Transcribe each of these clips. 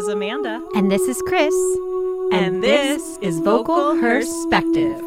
is Amanda. And this is Chris. And this is Vocal Perspective.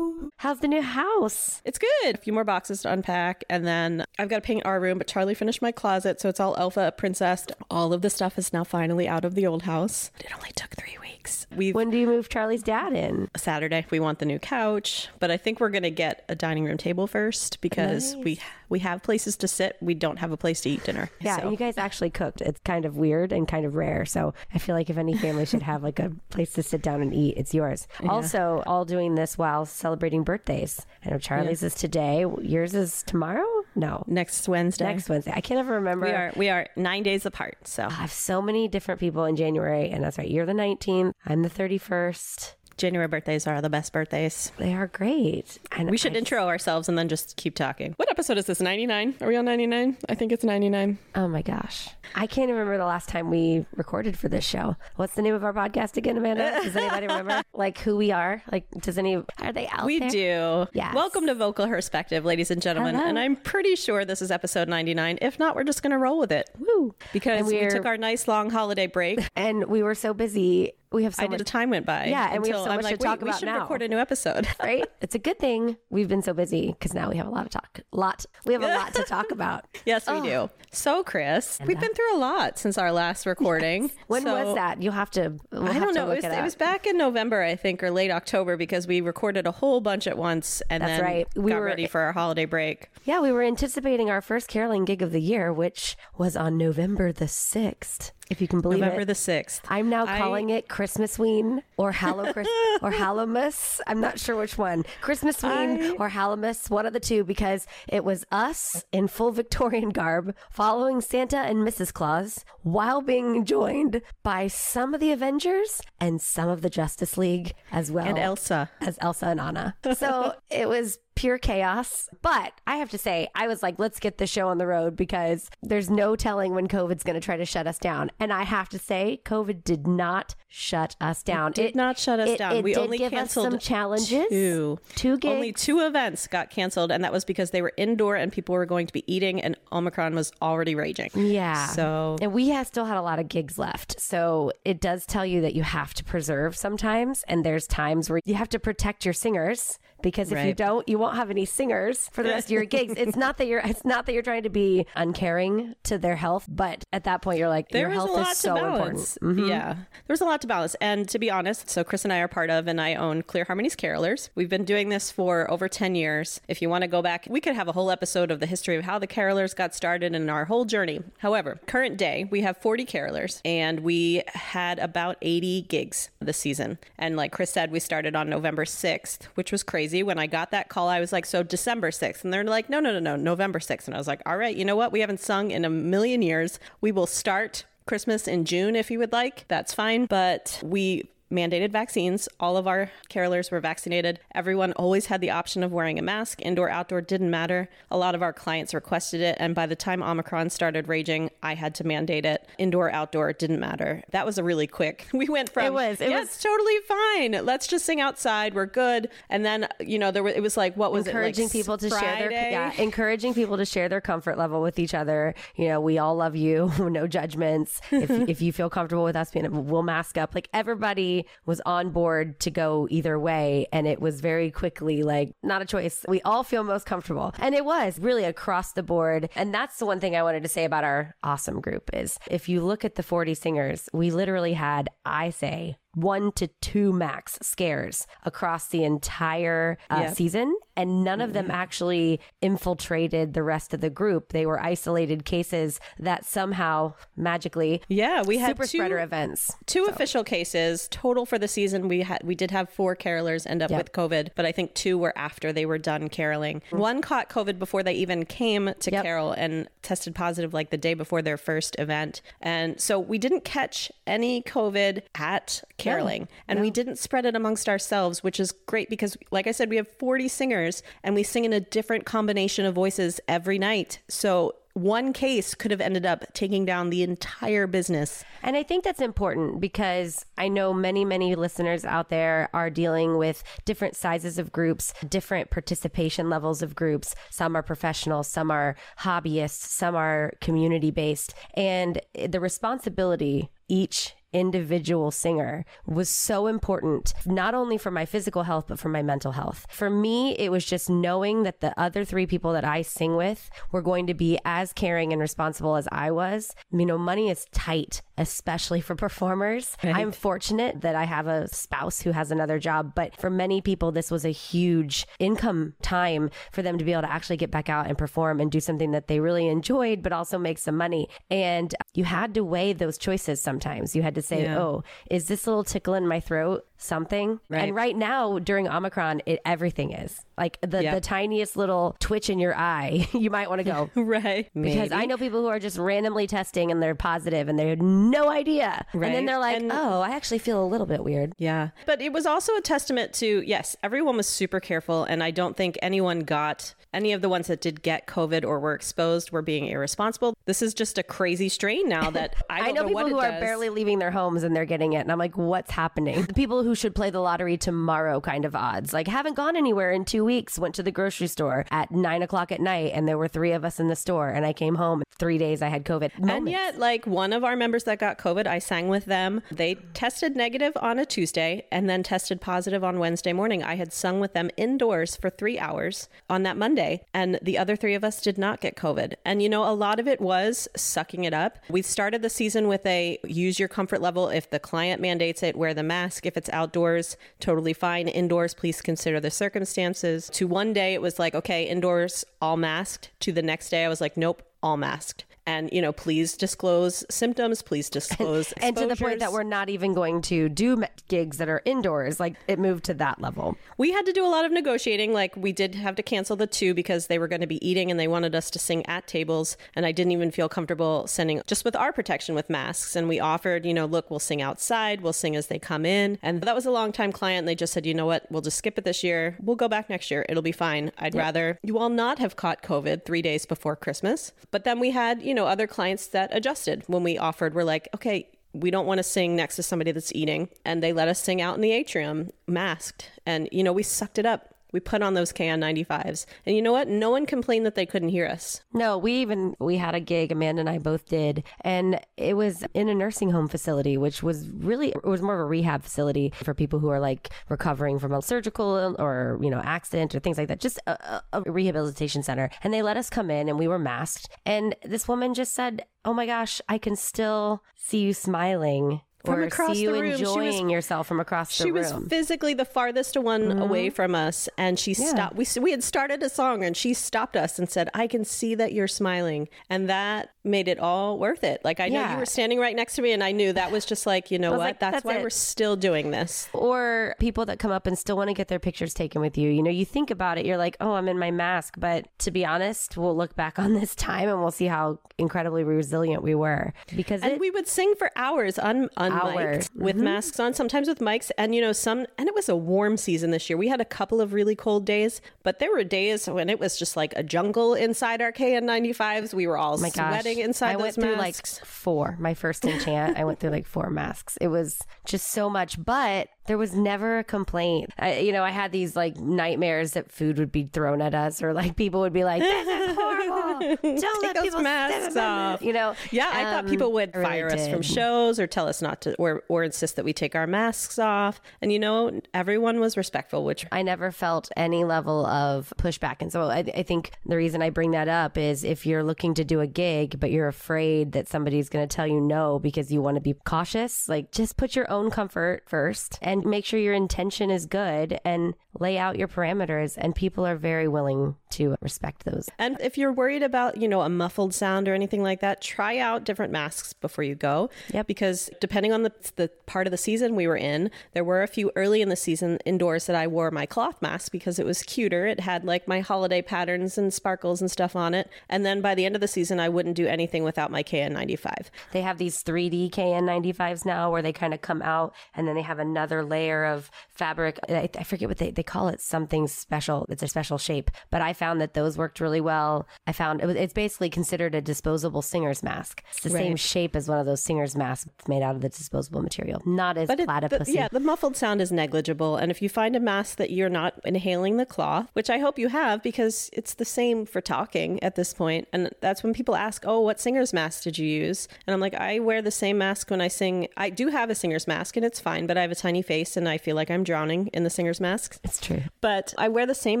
How's the new house? It's good. A few more boxes to unpack. And then I've got to paint our room, but Charlie finished my closet. So it's all alpha princess. All of the stuff is now finally out of the old house. It only took three weeks. We When do you move Charlie's dad in? Saturday we want the new couch, but I think we're going to get a dining room table first because we we have places to sit. We don't have a place to eat dinner. Yeah, So- you guys actually cooked. It's kind of weird and kind of rare. So I feel like if any family should have like a place to sit down and eat, it's yours. Also, all doing this while celebrating birthdays. I know Charlie's is today. Yours is tomorrow? No. next Wednesday. Next Wednesday. I can't ever remember. we are we are nine days apart. So I have so many different people in January, and that's right. You're the 19th. I'm the 31st. January birthdays are the best birthdays. They are great. And We should I- intro ourselves and then just keep talking. What episode is this? 99? Are we on 99? I think it's 99. Oh my gosh. I can't even remember the last time we recorded for this show. What's the name of our podcast again, Amanda? Does anybody remember? like who we are? Like, does any, are they out We there? do. Yes. Welcome to Vocal Perspective, ladies and gentlemen. Hello. And I'm pretty sure this is episode 99. If not, we're just going to roll with it Woo. because we took our nice long holiday break. And we were so busy. We have so I much. Time went by. Yeah, and we have so I'm much to talk about we should now. record a new episode. right? It's a good thing we've been so busy because now we have a lot of talk. Lot. We have a lot to talk about. yes, we oh. do. So, Chris, we've been through a lot since our last recording. When So- was that? You'll have to. We'll I have don't know. It was, it, it was back in November, I think, or late October, because we recorded a whole bunch at once and That's then right. We got were- ready for our holiday break. Yeah, we were anticipating our first caroling gig of the year, which was on November the sixth. If you can believe it. November it. the 6th. I'm now I- calling it Christmas Ween or Hallow Chris or Hallowmas. I'm not sure which one. Christmas Ween I- or Hallowmas, one of the two, because it was us in full Victorian garb following Santa and Mrs. Claus while being joined by some of the Avengers and some of the Justice League as well And Elsa. as Elsa and Anna. So it was pure chaos. But I have to say, I was like, let's get the show on the road because there's no telling when COVID's going to try to shut us down. And I have to say, COVID did not shut us down. It did not shut us it- down. it we only canceled some challenges. Two. Two gigs. Only two events got canceled, and that was because they were indoor and people were going to be eating, and Omicron was already raging. Yeah. So And we have still had a lot of gigs left. So it does tell you that you have to preserve sometimes. And there's times where you have to protect your singers because if you don't, you won't have any singers for the rest of your gigs. It's not that you're it's not that you're trying to be uncaring to their health, but at that point you're like there your health a lot is so to important. Mm-hmm. balance. Yeah, There's a lot to balance. And to be honest, so Chris and I are part of, and I own Clear Harmonies Carolers. We've been doing this for over 10 years. If you want to go back, we could have a whole episode of the history of how the Carolers got started and our whole journey. However, current day, we have 40 Carolers, and we had about 80 gigs this season. And like Chris said, we started on November 6th, which was crazy. When I got that call, I was like, so December 6th. And they're like, no, no, no, no, November 6th. And I was like, all right, you know what? We haven't sung in a million years. We will start Christmas in June if you would like. That's fine. But we mandated vaccines. All of our carolers were vaccinated. Everyone always had the option of wearing a mask. Indoor, outdoor didn't matter. A lot of our clients requested it. And by the time Omicron started raging, I had to mandate it. Indoor, outdoor didn't matter. That was a really quick. We went from It was- it yeah, was- it's totally fine. Let's just sing outside. We're good. And then you know there was it was like what was encouraging it like people to share their yeah, encouraging people to share their comfort level with each other. You know, we all love you, no judgments. If if you feel comfortable with us being, we'll mask up. Like everybody was on board to go either way, and it was very quickly like not a choice. We all feel most comfortable, and it was really across the board. And that's the one thing I wanted to say about our awesome group is if you look at the forty singers, we literally had, I say. One to two max scares across the entire uh, Yeah. season, and none of them actually infiltrated the rest of the group. They were isolated cases that somehow magically Yeah, we had super two, spreader events. two official cases total for the season. We had we did have four carolers end up Yep. with COVID, but I think two were after they were done caroling. One caught COVID before they even came to Yep. carol and tested positive like the day before their first event, and so we didn't catch any COVID at caroling, and we didn't spread it amongst ourselves, which is great because, like I said, we have forty singers and we sing in a different combination of voices every night. So one case could have ended up taking down the entire business. And I think that's important because I know many, many listeners out there are dealing with different sizes of groups, different participation levels of groups. Some are professional, some are hobbyists, some are community based. And the responsibility each individual singer was so important, not only for my physical health, but for my mental health. For me, it was just knowing that the other three people that I sing with were going to be as caring and responsible as I was. You know, money is tight, especially for performers. Right. I'm fortunate that I have a spouse who has another job, but for many people, this was a huge income time for them to be able to actually get back out and perform and do something that they really enjoyed, but also make some money. And you had to weigh those choices sometimes. You had to to say, yeah. oh, is this little tickle in my throat something? Right. And right now during Omicron, it everything is like the, the tiniest little twitch in your eye. you might want to go. right. Because Maybe. I know people who are just randomly testing and they're positive and they had no idea. Right. And then they're like, and, oh, I actually feel a little bit weird. Yeah. But it was also a testament to, yes, everyone was super careful. And I don't think anyone got any of the ones that did get COVID or were exposed were being irresponsible. This is just a crazy strain now that I, I know, know, people who are barely leaving their homes and they're getting it. And I'm like, what's happening? The people who should play the lottery tomorrow kind of odds, like haven't gone anywhere in two weeks, went to the grocery store at nine o'clock at night and there were three of us in the store and I came home three days I had COVID. Moments. And yet, like one of our members that got COVID, I sang with them. They tested negative on a Tuesday and then tested positive on Wednesday morning. I had sung with them indoors for three hours on that Monday, and the other three of us did not get COVID. And you know, a lot of it was sucking it up. We started the season with a use your comfort level. If the client mandates it, wear the mask. If it's outdoors, totally fine. Indoors, please consider the circumstances. To one day, it was like, okay, indoors, all masked. To the next day, I was like, nope, all masked and you know please disclose symptoms please disclose and, and to the point that we're not even going to do gigs that are indoors like it moved to that level. We had to do a lot of negotiating like we did have to cancel the two because they were going to be eating and they wanted us to sing at tables and i didn't even feel comfortable sending just with our protection with masks. And we offered you know look we'll sing outside we'll sing as they come in. And that was a long time client and they just said you know what? We'll just skip it this year. We'll go back next year. It'll be fine. I'd rather you all not have caught covid three days before christmas. But then we had you know other clients that adjusted when we offered. We're like, okay, we don't want to sing next to somebody that's eating. And they let us sing out in the atrium masked. And, you know, we sucked it up. We put on those KN95s. And you know what? No one complained that they couldn't hear us. No, we even we had a gig Amanda and I both did, and it was in a nursing home facility, which was really it was more of a rehab facility for people who are like recovering from a surgical or, you know, accident or things like that. Just a, a rehabilitation center. And they let us come in and we were masked. And this woman just said, "Oh my gosh, I can still see you smiling from across the room. enjoying was, yourself from across the she room. She was physically the farthest one mm-hmm. away from us, and she yeah. stopped. We we had started a song, and she stopped us and said, "I can see that you're smiling," and that made it all worth it. Like I know you were standing right next to me, and I knew that was just like you know what? Like, that's, that's, why it. we're still doing this. Or people that come up and still want to get their pictures taken with you. You know, you think about it, you're like, oh, I'm in my mask, but to be honest, we'll look back on this time and we'll see how incredibly resilient we were because and it, we would sing for hours on. un unmiked with mm-hmm. masks on, sometimes with mics, and you know some. And it was a warm season this year. We had a couple of really cold days, but there were days when it was just like a jungle inside our KN95s. We were all oh sweating sweating inside I those went through like four. My first enchant, I went through like four masks. It was just so much, but there was never a complaint. I, you know, I had these like nightmares that food would be thrown at us, or like people would be like, "This is horrible! Don't Take let people masks off." You know, yeah, I um, thought people would really fire did. us from shows or tell us not to, or or insist that we take our masks off. And you know, everyone was respectful, which I never felt any level of pushback. And so I, I think the reason I bring that up is if you're looking to do a gig, but you're afraid that somebody's going to tell you no because you want to be cautious, like just put your own comfort first and make sure your intention is good and lay out your parameters and people are very willing to respect those. And if you're worried about, you know, a muffled sound or anything like that, try out different masks before you go. Yep. Because depending on the the part of the season we were in, there were a few early in the season indoors that I wore my cloth mask because it was cuter. It had like my holiday patterns and sparkles and stuff on it. And then by the end of the season I wouldn't do anything without my KN95. They have these 3D KN95s now where they kind of come out and then they have another another layer of fabric. I, I forget what they, they call it, something special. It's a special shape, but I found that those worked really well. I found it was, it's basically considered a disposable singer's mask. It's the same shape as one of those singer's masks made out of the disposable material, not as But platypus. yeah, the muffled sound is negligible. And if you find a mask that you're not inhaling the cloth, which I hope you have because it's the same for talking at this point, and that's when people ask, "Oh, what singer's mask did you use?" And I'm like, "I wear the same mask when I sing. I do have a singer's mask, and it's fine, but I have a tiny face, and I feel like I'm drowning in the singer's masks." It's true. But I wear the same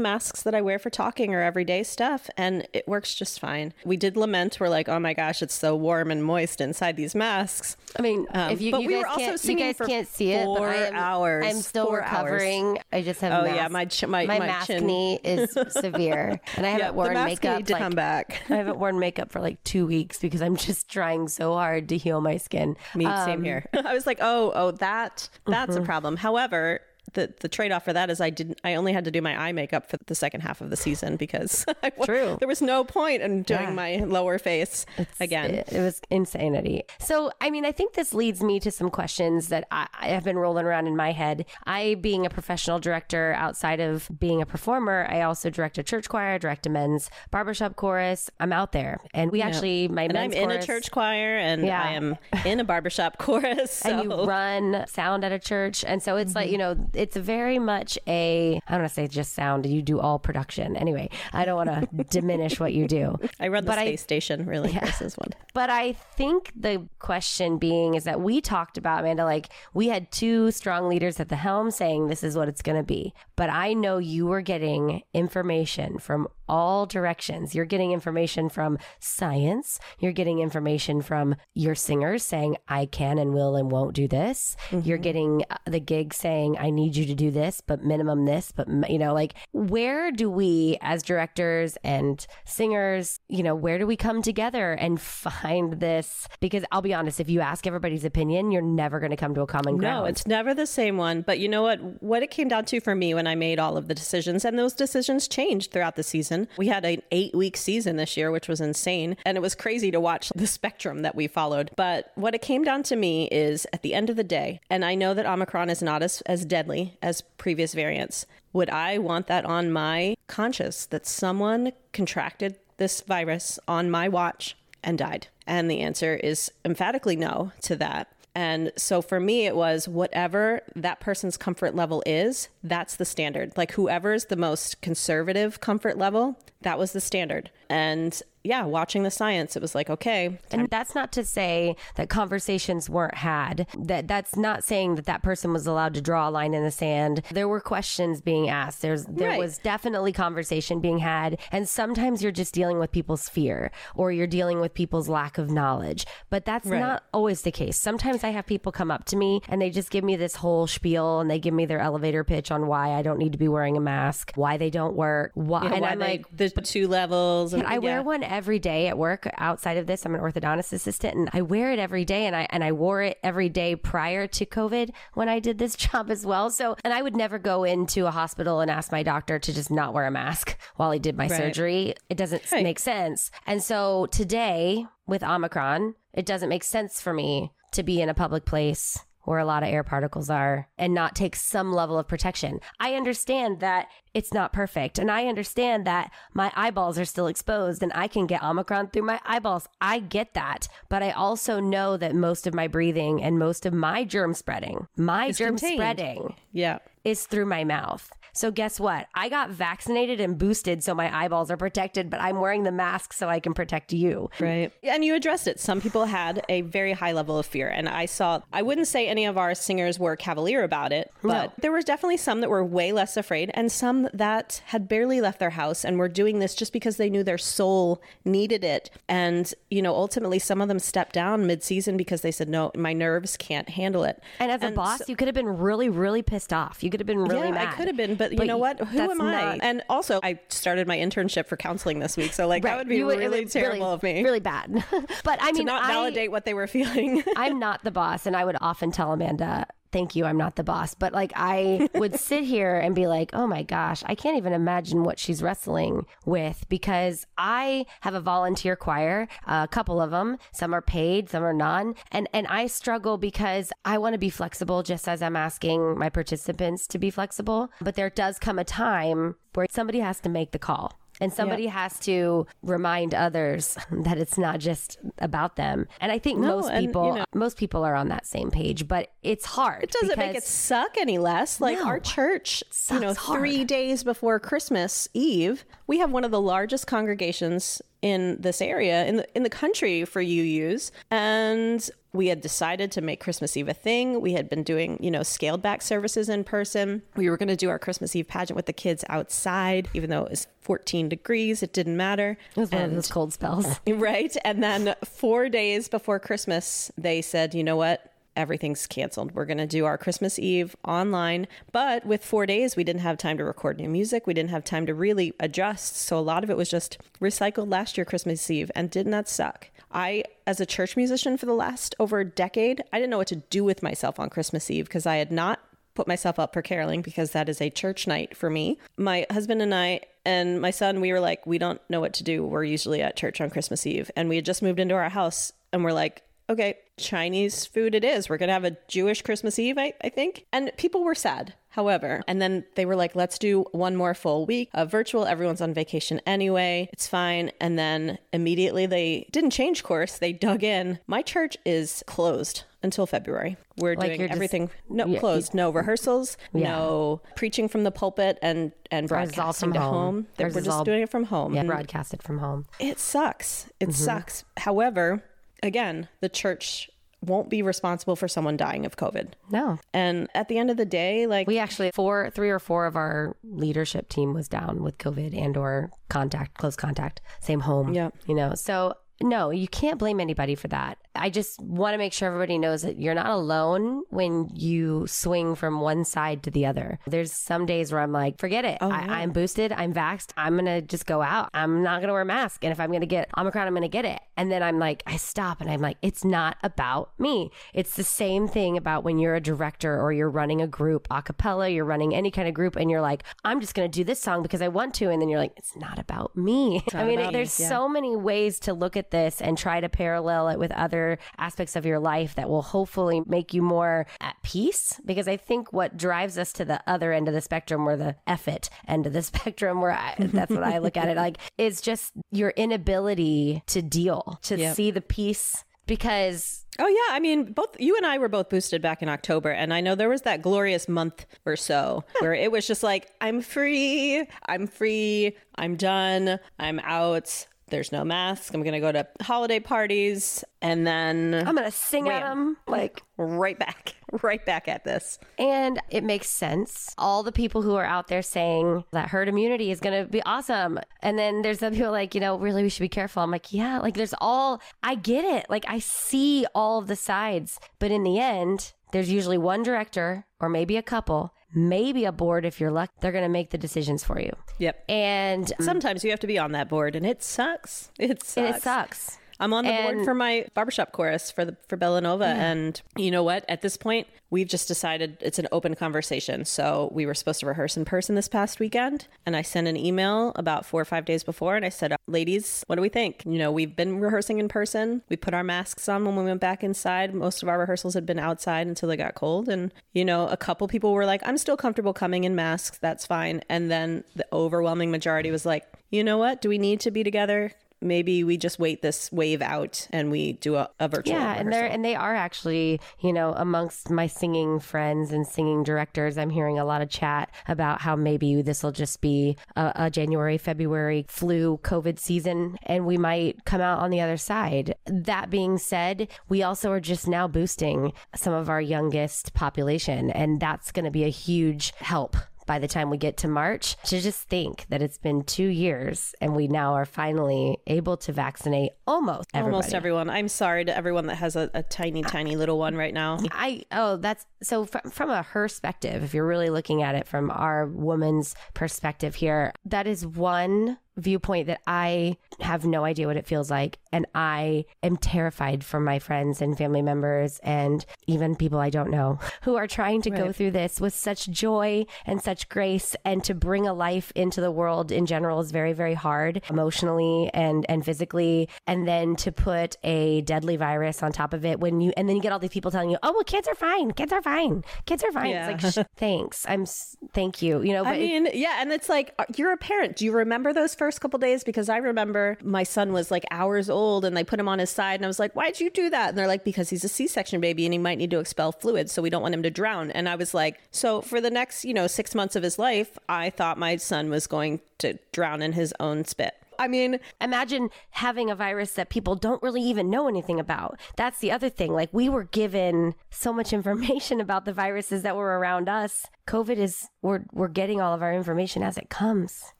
masks that I wear for talking or everyday stuff, and it works just fine. We did lament. We're like, oh my gosh, it's so warm and moist inside these masks. I mean, Um, if you, but you we guys were also can't, you singing guys for can't see it, but four am, hours. I'm still Four hours. recovering. I just have. Oh, mask. yeah, my ch- my- my mask chin. knee is severe, and I haven't Yeah, worn makeup. need to like, come back. I haven't worn makeup for like two weeks because I'm just trying so hard to heal my skin. Me, Um, same here. I was like, oh, oh, that that's Mm-hmm. a problem. However, the the trade off for that is I didn't. I only had to do my eye makeup for the second half of the season because I, True. there was no point in doing Yeah. my lower face again. It, it was insanity. So, I mean, I think this leads me to some questions that I, I have been rolling around in my head. I, being a professional director outside of being a performer, I also direct a church choir, direct a men's barbershop chorus. I'm out there. And we actually, my and I'm men's in a church choir, and Yeah. I am in a barbershop chorus. So. and you run sound at a church. And so it's Mm-hmm. like, you know, it's very much a, I don't want to say just sound, you do all production. Anyway, I don't want to diminish what you do. I run the But I- space station. Really, this is one. But I think the question being is that we talked about, Amanda, like we had two strong leaders at the helm saying this is what it's going to be. But I know you were getting information from all directions. You're getting information from science. You're getting information from your singers saying, I can and will and won't do this. You're getting uh, the gig saying, I need you to do this, but minimum this. But, you know, like where do we as directors and singers, you know, where do we come together and find this? Because I'll be honest, if you ask everybody's opinion, you're never going to come to a common ground. No, it's never the same one. But you know what? What it came down to for me when I made all of the decisions, and those decisions changed throughout the season. We had an eight week season this year, which was insane. And it was crazy to watch the spectrum that we followed. But what it came down to me is at the end of the day, and I know that Omicron is not as, as deadly as previous variants. Would I want that on my conscience that someone contracted this virus on my watch and died? And the answer is emphatically no to that. And so for me, it was whatever that person's comfort level is, that's the standard. Like whoever's the most conservative comfort level, that was the standard. And yeah, watching the science, it was like, okay, And that's not to say that conversations weren't had. That that's not saying that that person was allowed to draw a line in the sand. There were questions being asked. There's there Right. was definitely conversation being had. And sometimes you're just dealing with people's fear or you're dealing with people's lack of knowledge. But that's Right. not always the case. Sometimes I have people come up to me and they just give me this whole spiel and they give me their elevator pitch on why I don't need to be wearing a mask, why they don't work, why you know, and I'm they- like the two levels. And, I wear one every day at work. Outside of this, I'm an orthodontist assistant, and I wear it every day. And I and I wore it every day prior to COVID when I did this job as well. So, and I would never go into a hospital and ask my doctor to just not wear a mask while he did my surgery. It doesn't Right. make sense. And so today with Omicron, it doesn't make sense for me to be in a public place where a lot of air particles are and not take some level of protection. I understand that it's not perfect and I understand that my eyeballs are still exposed and I can get Omicron through my eyeballs. I get that. But I also know that most of my breathing and most of my germ spreading, my germ contained. spreading Yeah. Is through my mouth. So guess what? I got vaccinated and boosted so my eyeballs are protected, but I'm wearing the mask so I can protect you. Right. And you addressed it. Some people had a very high level of fear. And I saw, I wouldn't say any of our singers were cavalier about it, but there was definitely some that were way less afraid and some that had barely left their house and were doing this just because they knew their soul needed it. And, you know, ultimately some of them stepped down mid season because they said, no, my nerves can't handle it. And as a boss, you could have been really, really pissed off. You could have been really yeah, mad. I could have been, but you know what? Who am I? not- And also, I started my internship for counseling this week, so like that would be would- really terrible of me Really bad. but I to mean, not I- validate what they were feeling. I'm not the boss, and I would often tell Amanda thank you, I'm not the boss. But like, I would sit here and be like, oh my gosh, I can't even imagine what she's wrestling with because I have a volunteer choir, a couple of them. Some are paid, some are non. And, and I struggle because I want to be flexible just as I'm asking my participants to be flexible. But there does come a time where somebody has to make the call. And somebody yep. has to remind others that it's not just about them. And I think no, most people, and, you know, most people are on that same page, but it's hard. It doesn't make it suck any less. Like no, our church, you know, hard. three days before Christmas Eve, we have one of the largest congregations in this area in the in the country for UUs and we had decided to make Christmas Eve a thing. We had been doing, you know, scaled back services in person. We were going to do our Christmas Eve pageant with the kids outside, even though it was 14 degrees. It didn't matter. It was one of those cold spells. Right. And then four days before Christmas, they said, you know what? Everything's canceled. We're going to do our Christmas Eve online. But with four days, we didn't have time to record new music. We didn't have time to really adjust. So a lot of it was just recycled last year Christmas Eve. And didn't that suck? I, as a church musician for the last over a decade, I didn't know what to do with myself on Christmas Eve because I had not put myself up for caroling because that is a church night for me. My husband and I and my son, we were like, we don't know what to do. We're usually at church on Christmas Eve. And we had just moved into our house and we're like, okay, Chinese food it is. We're going to have a Jewish Christmas Eve, I, I think. And people were sad. However, and then they were like, let's do one more full week of virtual. Everyone's on vacation anyway. It's fine. And then immediately they didn't change course. They dug in. My church is closed until February. We're like doing everything just, no yeah, closed, no rehearsals, yeah. no preaching from the pulpit and and broadcasting to home. home. We're just all, doing it from home. Yeah, broadcasted from home. It sucks. It mm-hmm. sucks. However, again, the church won't be responsible for someone dying of COVID. No. And at the end of the day, like we actually four three or four of our leadership team was down with COVID and or contact, close contact, same home. Yeah. You know. So no, you can't blame anybody for that. I just want to make sure everybody knows that you're not alone when you swing from one side to the other. There's some days where I'm like, forget it. Oh, I, am boosted. I'm vaxxed. I'm going to just go out. I'm not going to wear a mask. And if I'm going to get Omicron, I'm going to get it. And then I'm like, I stop and I'm like, it's not about me. It's the same thing about when you're a director or you're running a group, a cappella, you're running any kind of group, and you're like, I'm just going to do this song because I want to. And then you're like, it's not about me. Not I mean, it, there's yeah. so many ways to look at this and try to parallel it with other other aspects of your life that will hopefully make you more at peace. Because I think what drives us to the other end of the spectrum, or the effort end of the spectrum, where I, that's what I look at it like, is just your inability to deal, to yep. see the peace. Because Oh yeah, I mean, both you and I were both boosted back in October, and I know there was that glorious month or so where it was just like, I'm free, I'm free, I'm done, I'm out, there's no mask. I'm going to go to holiday parties and then I'm going to sing wham, at them like right back, right back at this. And it makes sense. All the people who are out there saying that herd immunity is going to be awesome. And then there's some people like, you know, really we should be careful. I'm like, yeah, like there's all, I get it. Like I see all of the sides. But in the end, there's usually one director or maybe a couple maybe a board if you're lucky. They're going to make the decisions for you. Yep. And sometimes you have to be on that board, and it sucks. It sucks. And it sucks. I'm on the and, board for my barbershop chorus for the for Bellanova, yeah. and you know what? At this point, we've just decided it's an open conversation. So we were supposed to rehearse in person this past weekend, and I sent an email about four or five days before, and I said, "Ladies, what do we think? You know, we've been rehearsing in person. We put our masks on when we went back inside. Most of our rehearsals had been outside until they got cold, and you know, a couple people were like, "I'm still comfortable coming in masks. That's fine." And then the overwhelming majority was like, "You know what? Do we need to be together? Maybe we just wait this wave out and we do a, a virtual yeah rehearsal. and they're and they are actually you know amongst my singing friends and singing directors i'm hearing a lot of chat about how maybe this will just be a, a january february flu covid season and we might come out on the other side that being said we also are just now boosting some of our youngest population and that's going to be a huge help by the time we get to March to just think that it's been two years and we now are finally able to vaccinate almost everybody. almost everyone. I'm sorry to everyone that has a, a tiny, tiny little one right now. I oh that's so from, from a perspective. If you're really looking at it from our woman's perspective here, that is one viewpoint that I have no idea what it feels like. And I am terrified for my friends and family members and even people I don't know who are trying to right. go through this with such joy and such grace. And to bring a life into the world in general is very, very hard emotionally and, and physically. And then to put a deadly virus on top of it when you, and then you get all these people telling you, oh, well, kids are fine. Kids are fine. Kids are fine. Yeah. It's like, thanks. I'm, thank you. You know, but I mean, yeah. And it's like, uh, you're a parent. Do you remember those first couple days? Because I remember my son was like hours old and they put him on his side and I was like, why'd you do that? And they're like, because he's a C-section baby and he might need to expel fluid. So we don't want him to drown. And I was like, so for the next, you know, six months of his life, I thought my son was going to drown in his own spit. I mean, imagine having a virus that people don't really even know anything about. That's the other thing. Like, we were given so much information about the viruses that were around us. COVID is, we're, we're getting all of our information as it comes.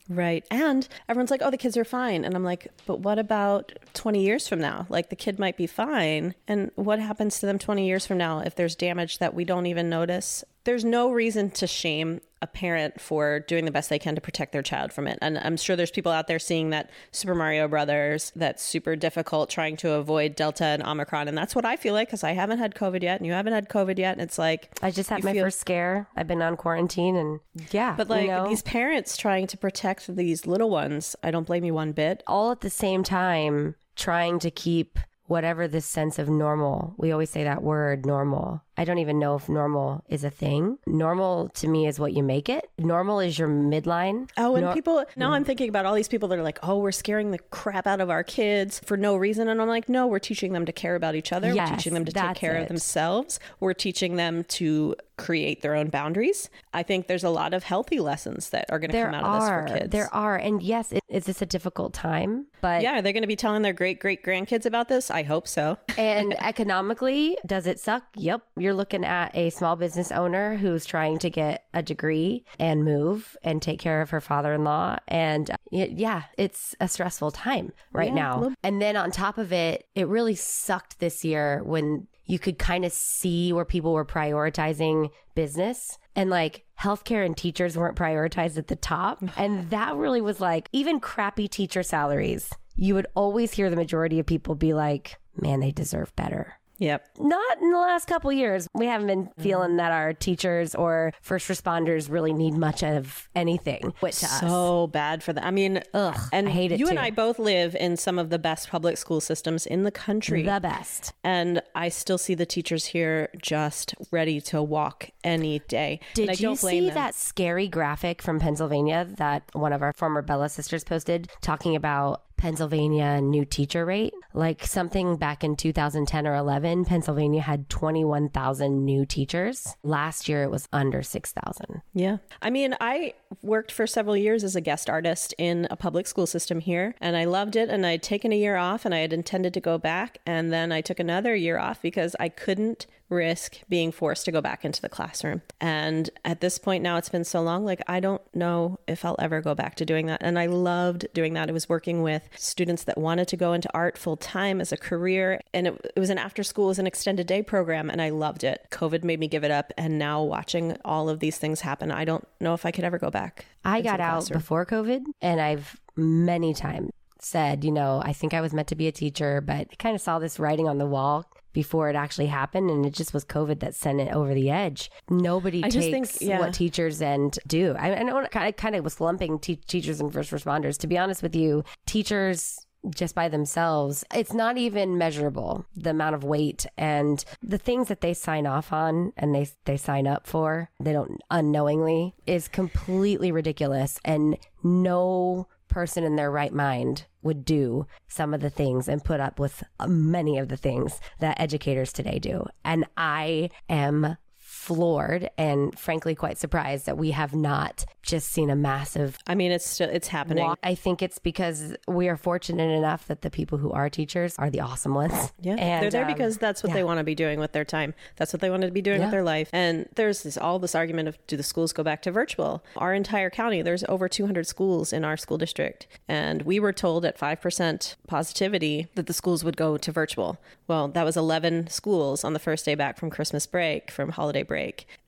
Right. And everyone's like, oh, the kids are fine. And I'm like, but what about 20 years from now? Like, the kid might be fine. And what happens to them 20 years from now if there's damage that we don't even notice? There's no reason to shame a parent for doing the best they can to protect their child from it. And I'm sure there's people out there seeing that Super Mario Brothers that's super difficult trying to avoid Delta and Omicron. And that's what I feel like because I haven't had COVID yet and you haven't had COVID yet. And it's like, I just had my feel... first scare. I've been on quarantine and Mm-hmm. yeah. But like you know, these parents trying to protect these little ones, I don't blame you one bit. All at the same time, trying to keep whatever this sense of normal. We always say that word normal. I don't even know if normal is a thing. Normal to me is what you make it. Normal is your midline. Oh, and Nor- people, now I'm thinking about all these people that are like, oh, we're scaring the crap out of our kids for no reason. And I'm like, no, we're teaching them to care about each other. Yes, we're teaching them to take care it. of themselves. We're teaching them to create their own boundaries. I think there's a lot of healthy lessons that are going to come out are, of this for kids. There are. And yes, it, is this a difficult time? But yeah, are they going to be telling their great great grandkids about this? I hope so. and economically, does it suck? Yep. You're looking at a small business owner who's trying to get a degree and move and take care of her father in law. And uh, yeah, it's a stressful time right yeah, now. And then on top of it, it really sucked this year when you could kind of see where people were prioritizing business and like healthcare and teachers weren't prioritized at the top. And that really was like even crappy teacher salaries. You would always hear the majority of people be like, man, they deserve better. Yep. Not in the last couple years. We haven't been mm. feeling that our teachers or first responders really need much of anything. Which so bad for them. I mean, ugh, and I hate it. You too. and I both live in some of the best public school systems in the country. The best. And I still see the teachers here just ready to walk any day. Did you see them. that scary graphic from Pennsylvania that one of our former Bella sisters posted talking about Pennsylvania new teacher rate. Like something back in 2010 or 11, Pennsylvania had 21,000 new teachers. Last year it was under 6,000. Yeah. I mean, I worked for several years as a guest artist in a public school system here and I loved it and I'd taken a year off and I had intended to go back and then I took another year off because I couldn't risk being forced to go back into the classroom. And at this point now, it's been so long, like I don't know if I'll ever go back to doing that. And I loved doing that. It was working with students that wanted to go into art full time as a career. And it, it was an after school, as an extended day program. And I loved it. COVID made me give it up. And now watching all of these things happen, I don't know if I could ever go back. I got out before COVID and I've many times said, you know, I think I was meant to be a teacher, but I kind of saw this writing on the wall before it actually happened and it just was covid that sent it over the edge. Nobody I takes think, yeah. what teachers and do. I, I know i kind of was lumping teachers and first responders. To be honest with you teachers just by themselves, it's not even measurable the amount of weight and the things that they sign off on and they they sign up for, they don't unknowingly is completely ridiculous. And no person in their right mind would do some of the things and put up with many of the things that educators today do. And I am floored and frankly quite surprised that we have not just seen a massive I mean it's still it's happening. Walk. I think it's because we are fortunate enough that the people who are teachers are the awesome ones. Yeah. And, they're there um, because that's what yeah. they want to be doing with their time. That's what they want to be doing yeah. with their life. And there's this all this argument of do the schools go back to virtual? Our entire county there's over 200 schools in our school district and we were told at 5% positivity that the schools would go to virtual. Well, that was 11 schools on the first day back from Christmas break from holiday break.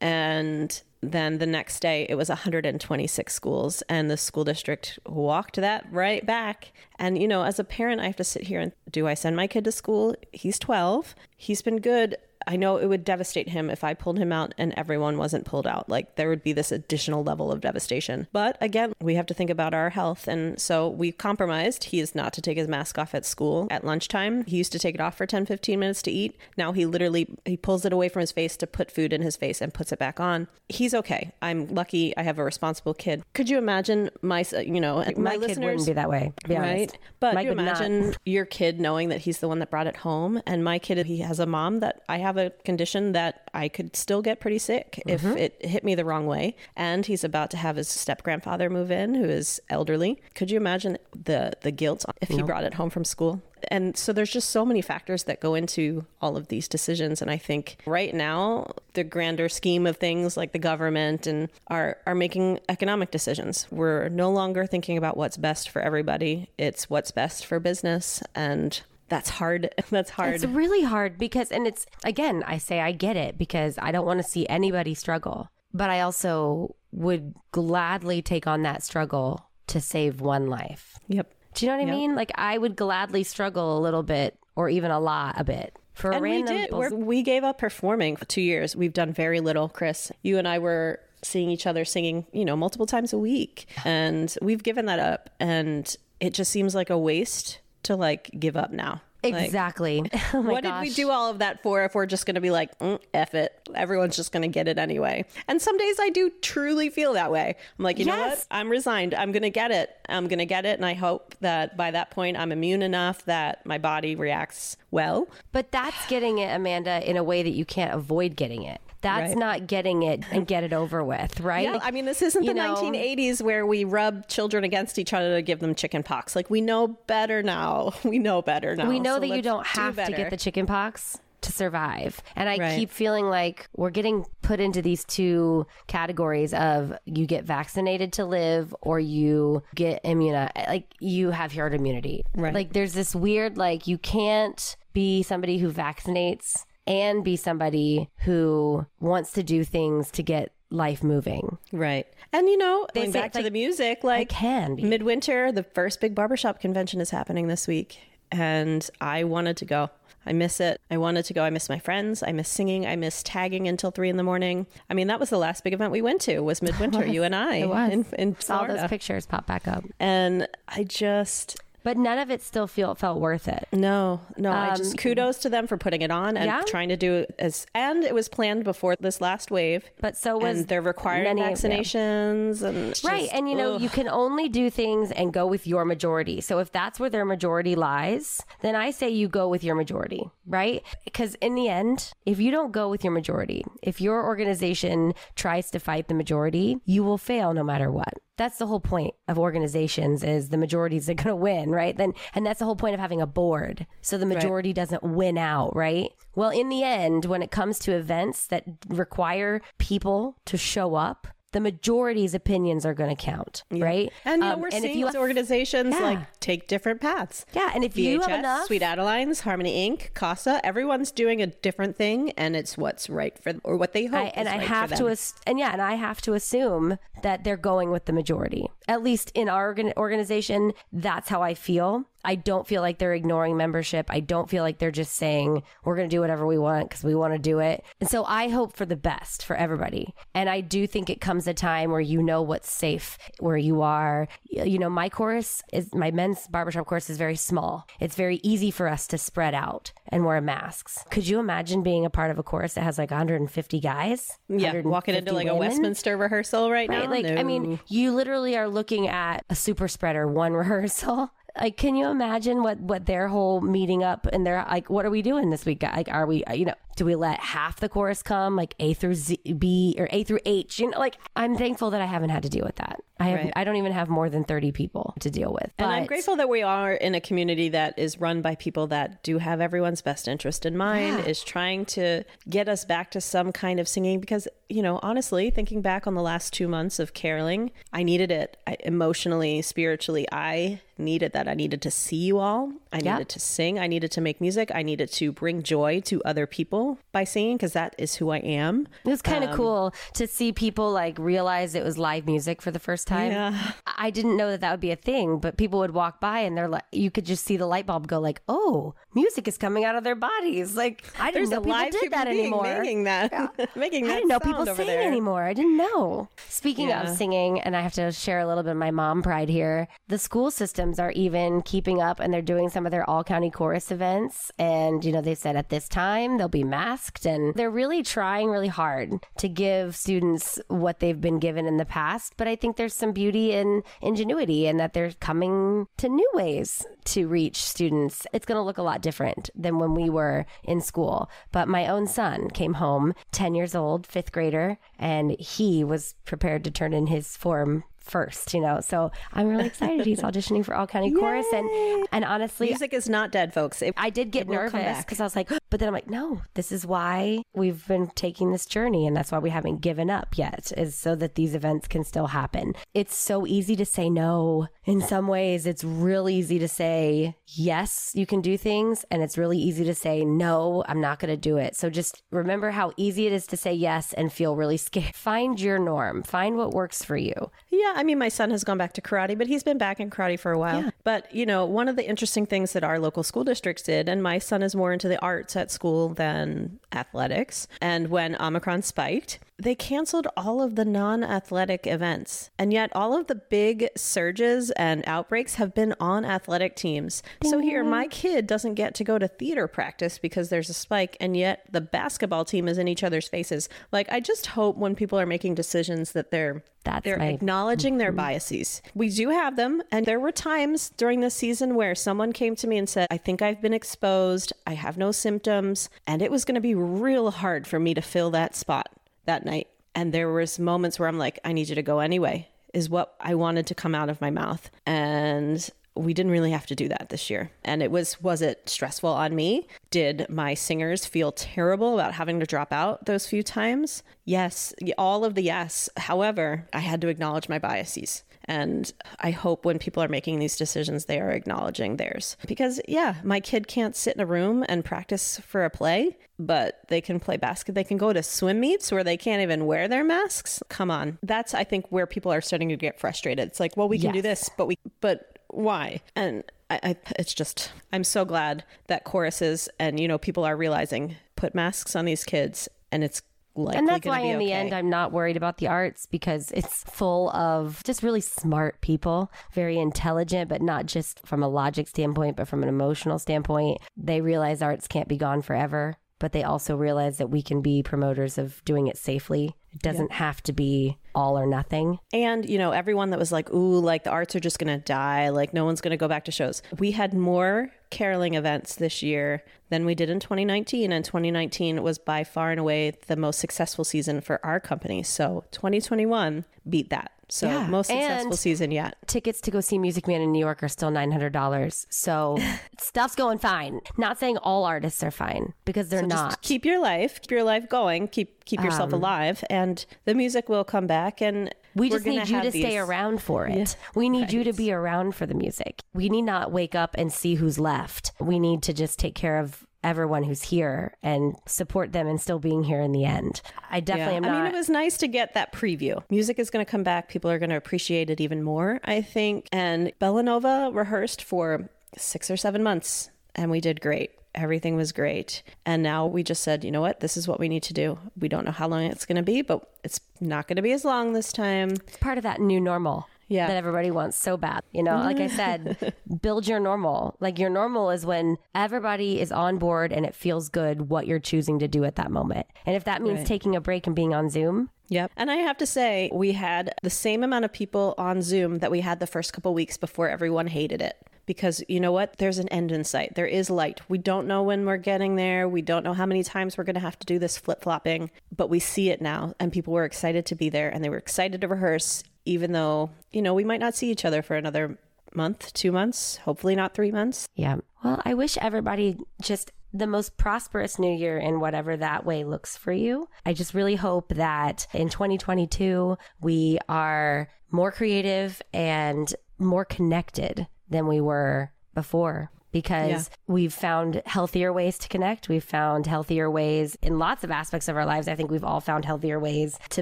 And then the next day it was 126 schools and the school district walked that right back. And you know as a parent i have to sit here and do i send my kid to school? He's 12 he's been good I know it would devastate him if I pulled him out and everyone wasn't pulled out. Like there would be this additional level of devastation. But again, we have to think about our health. And so we compromised. He is not to take his mask off at school at lunchtime. He used to take it off for 10, 15 minutes to eat. Now he literally he pulls it away from his face to put food in his face and puts it back on. He's okay. I'm lucky I have a responsible kid. Could you imagine my you know, my, my kid listeners wouldn't be that way. to be right? honest. But you would not. imagine your kid knowing that he's the one that brought it home, and my kid he has a mom that I have a condition that I could still get pretty sick if Mm-hmm. it hit me the wrong way, and he's about to have his step grandfather move in who is elderly. Could you imagine the the guilt if he brought it home from school? And so there's just so many factors that go into all of these decisions. And I think right now, the grander scheme of things like the government and are, are making economic decisions. We're no longer thinking about what's best for everybody. It's what's best for business. And that's hard. That's hard. It's really hard because, and it's again, I say I get it because I don't want to see anybody struggle, but I also would gladly take on that struggle to save one life. yep. Do you know what I mean? Like I would gladly struggle a little bit or even a lot a bit for a And we did. We gave up performing for two years. We've done very little, Chris. You and I were seeing each other singing, you know, multiple times a week. And we've given that up. And it just seems like a waste to like give up now. Like, exactly. Oh my what did we do all of that for if we're just going to be like, mm, F it? Everyone's just going to get it anyway. And some days I do truly feel that way. I'm like, you know what? I'm resigned. I'm going to get it. I'm going to get it. And I hope that by that point I'm immune enough that my body reacts well. But that's getting it, Amanda, in a way that you can't avoid getting it. That's Right. not getting it and get it over with, right? Yeah, I mean, this isn't You the know- 1980s where we rub children against each other to give them chicken pox. Like, we know better now. We know better now. we know So that you don't do have to get the chicken pox to survive. And I Right. keep feeling like we're getting put into these two categories of you get vaccinated to live or you get immuni like you have herd immunity. Right. Like there's this weird like you can't be somebody who vaccinates and be somebody who wants to do things to get life moving. Right. And, you know, going back to like- the music, like, I can be. midwinter, the first big barbershop convention is happening this week. And I wanted to go. I miss it. I wanted to go. I miss my friends. I miss singing. I miss tagging until three in the morning. I mean, that was the last big event we went to was midwinter, you and I. It was. In, in Saw those pictures pop back up. And I just, But none of it still feel felt worth it. No, no. I just kudos to them for putting it on and Um, Yeah? trying to do it as and it was planned before this last wave. But so was and they're requiring many vaccinations and Right. just- And you know, ugh. you can only do things and go with your majority. So if that's where their majority lies, then I say you go with your majority, right? Because in the end, if you don't go with your majority, if your organization tries to fight the majority, you will fail no matter what. That's the whole point of organizations is the majorities are going to win, right? Then and that's the whole point of having a board. So the majority doesn't win out, right? Well, in the end, when it comes to events that require people to show up, the majority's opinions are going to count, right? and you know, Um, we're if seeing you organizations Yeah. like take different paths. yeah, and if BHS, you have enough, Sweet Adelines, Harmony Inc., CASA, everyone's doing a different thing and it's what's right for or what they hope I, and I right have to, ass- and yeah, and I have to assume that they're going with the majority. At least in our organ- organization, that's how I feel. I don't feel like they're ignoring membership. I don't feel like they're just saying we're going to do whatever we want because we want to do it. And so I hope for the best for everybody. And I do think it comes a time where you know what's safe where you are. You know, my course is my men's barbershop course is very small. It's very easy for us to spread out and wear masks. Could you imagine being a part of a course that has like 150 guys? yeah, walking into like a? Westminster rehearsal right, Right? now. Like, I mean, you literally are looking at a super spreader one rehearsal. Like, can you imagine what what their whole meeting up and they're like, what are we doing this week? Like, are we, you know, do we let half the chorus come, like A through Z, B or A through H? You know, like I'm thankful that I haven't had to deal with that. I have, Right. I don't even have more than 30 people to deal with. And I'm grateful that we are in a community that is run by people that do have everyone's best interest in mind, Yeah. is trying to get us back to some kind of singing. Because, you know, honestly, thinking back on the last two months of caroling, I needed it I, emotionally, spiritually. I needed that. I needed to see you all. I Yeah. needed to sing. I needed to make music. I needed to bring joy to other people. Know by singing because that is who I am. It was kind of um, cool to see people like realize it was live music for the first time. Yeah. I didn't know that that would be a thing, but people would walk by and they're like, you could just see the light bulb go like, oh, music is coming out of their bodies. Like I didn't know people did that anymore. Making that, yeah. making that. I didn't know people sing there. anymore. I didn't know. Speaking yeah. of singing, and I have to share a little bit of my mom pride here. The school systems are even keeping up, and they're doing some of their all county chorus events. And you know, they said at this time they'll be masked, and they're really trying really hard to give students what they've been given in the past. But I think there's some beauty in ingenuity, and that they're coming to new ways to reach students. It's going to look a lot different than when we were in school. But my own son came home, 10 years old, fifth grader, and he was prepared to turn in his form first, you know. So I'm really excited. He's auditioning for All County Yay! Chorus, and and honestly, music is not dead, folks. It, I did get nervous because I was like, but then I'm like, no, this is why we've been taking this journey, and that's why we haven't given up yet, is so that these events can still happen. It's so easy to say no. In some ways, it's real easy to say yes, you can do things, and it's really easy to say no, I'm not going to do it. So just remember how easy it is to say yes and feel really scared. Find your norm. Find what works for you. Yeah, I mean, my son has gone back to karate, but he's been back in karate for a while. Yeah. But, you know, one of the interesting things that our local school districts did, and my son is more into the arts at school than athletics. And when Omicron spiked, they canceled all of the non athletic events. And yet, all of the big surges and outbreaks have been on athletic teams. So, here, my kid doesn't get to go to theater practice because there's a spike, and yet the basketball team is in each other's faces. Like, I just hope when people are making decisions that they're that's they're my, acknowledging their mm-hmm. biases. We do have them, and there were times during this season where someone came to me and said, "I think I've been exposed. I have no symptoms," and it was going to be real hard for me to fill that spot that night. And there was moments where I'm like, I need you to go anyway, is what I wanted to come out of my mouth. And we didn't really have to do that this year. And it was was it stressful on me? Did my singers feel terrible about having to drop out those few times? Yes, all of the yes. However, I had to acknowledge my biases. And I hope when people are making these decisions, they are acknowledging theirs. Because, yeah, my kid can't sit in a room and practice for a play, but they can play basket. They can go to swim meets where they can't even wear their masks. Come on. That's, I think, where people are starting to get frustrated. It's like, well, we can yes. do this, but we, but why? And I, I, it's just, I'm so glad that choruses and, you know, people are realizing put masks on these kids and it's and that's why in okay. the end i'm not worried about the arts because it's full of just really smart people very intelligent but not just from a logic standpoint but from an emotional standpoint they realize arts can't be gone forever but they also realize that we can be promoters of doing it safely it doesn't yeah. have to be all or nothing. And, you know, everyone that was like, ooh, like the arts are just going to die, like no one's going to go back to shows. We had more caroling events this year than we did in 2019. And 2019 was by far and away the most successful season for our company. So 2021 beat that. So yeah. most successful and season yet. Tickets to go see Music Man in New York are still nine hundred dollars. So stuff's going fine. Not saying all artists are fine because they're so not. keep your life, keep your life going, keep keep yourself um, alive, and the music will come back. And we just need you to these... stay around for it. Yeah. We need right. you to be around for the music. We need not wake up and see who's left. We need to just take care of everyone who's here and support them and still being here in the end. I definitely yeah. am not. I mean, it was nice to get that preview. Music is going to come back. People are going to appreciate it even more, I think. And Bellanova rehearsed for six or seven months, and we did great. Everything was great. And now we just said, you know what? This is what we need to do. We don't know how long it's going to be, but it's not going to be as long this time. Part of that new normal yeah. that everybody wants so bad. You know, like I said, build your normal. Like your normal is when everybody is on board and it feels good what you're choosing to do at that moment. And if that means right. taking a break and being on Zoom, Yep. And I have to say, we had the same amount of people on Zoom that we had the first couple weeks before everyone hated it. Because you know what? There's an end in sight. There is light. We don't know when we're getting there. We don't know how many times we're going to have to do this flip flopping, but we see it now. And people were excited to be there and they were excited to rehearse even though, you know, we might not see each other for another month, two months, hopefully not three months. Yeah. Well, I wish everybody just the most prosperous new year in whatever that way looks for you. I just really hope that in 2022, we are more creative and more connected than we were before because Yeah. we've found healthier ways to connect. We've found healthier ways in lots of aspects of our lives. I think we've all found healthier ways to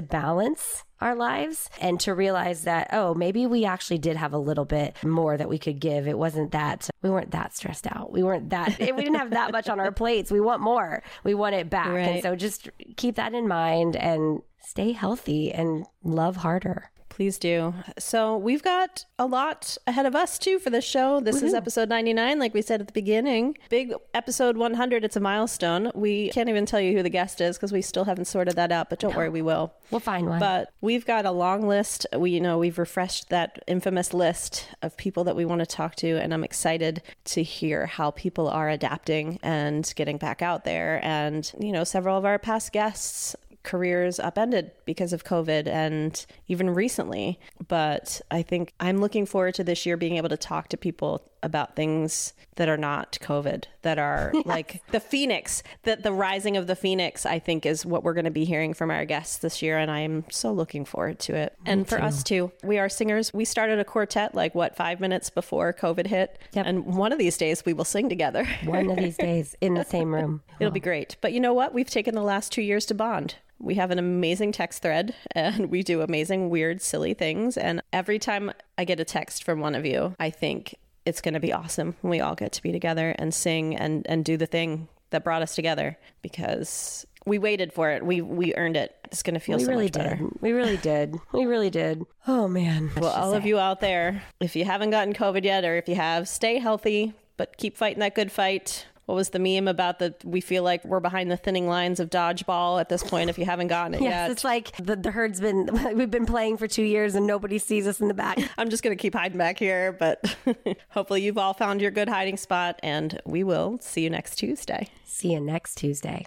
balance our lives and to realize that, oh, maybe we actually did have a little bit more that we could give. It wasn't that, we weren't that stressed out. We weren't that, we didn't have that much on our plates. We want more. We want it back. And so just keep that in mind and stay healthy and love harder. Please do. So, we've got a lot ahead of us too for this show. This is episode 99, like we said at the beginning. Big episode 100. It's a milestone. We can't even tell you who the guest is because we still haven't sorted that out, but don't worry, we will. We'll find one. But we've got a long list. We, you know, we've refreshed that infamous list of people that we want to talk to, and I'm excited to hear how people are adapting and getting back out there. And you know, several of our past guests careers upended because of COVID and even recently. But I think I'm looking forward to this year being able to talk to people about things that are not COVID, that are like the Phoenix, that the rising of the Phoenix, I think is what we're going to be hearing from our guests this year. And I'm so looking forward to it. and for us too, we are singers. We started a quartet like what, five minutes before COVID hit. Yep. And one of these days we will sing together. one of these days in the same room. It'll be great. But you know what? We've taken the last two years to bond. We have an amazing text thread and we do amazing, weird, silly things. And every time I get a text from one of you, I think it's going to be awesome when we all get to be together and sing and, and do the thing that brought us together because we waited for it. We, we earned it. It's going to feel We so really much better. did. We really did. We really did. Oh man. Well, all of you out there, if you haven't gotten COVID yet, or if you have, stay healthy, but keep fighting that good fight. What was the meme about that? We feel like we're behind the thinning lines of dodgeball at this point if you haven't gotten it Yes, yet. it's like the, the herd's been, we've been playing for two years and nobody sees us in the back. I'm just going to keep hiding back here, but hopefully you've all found your good hiding spot, and we will see you next Tuesday. See you next Tuesday.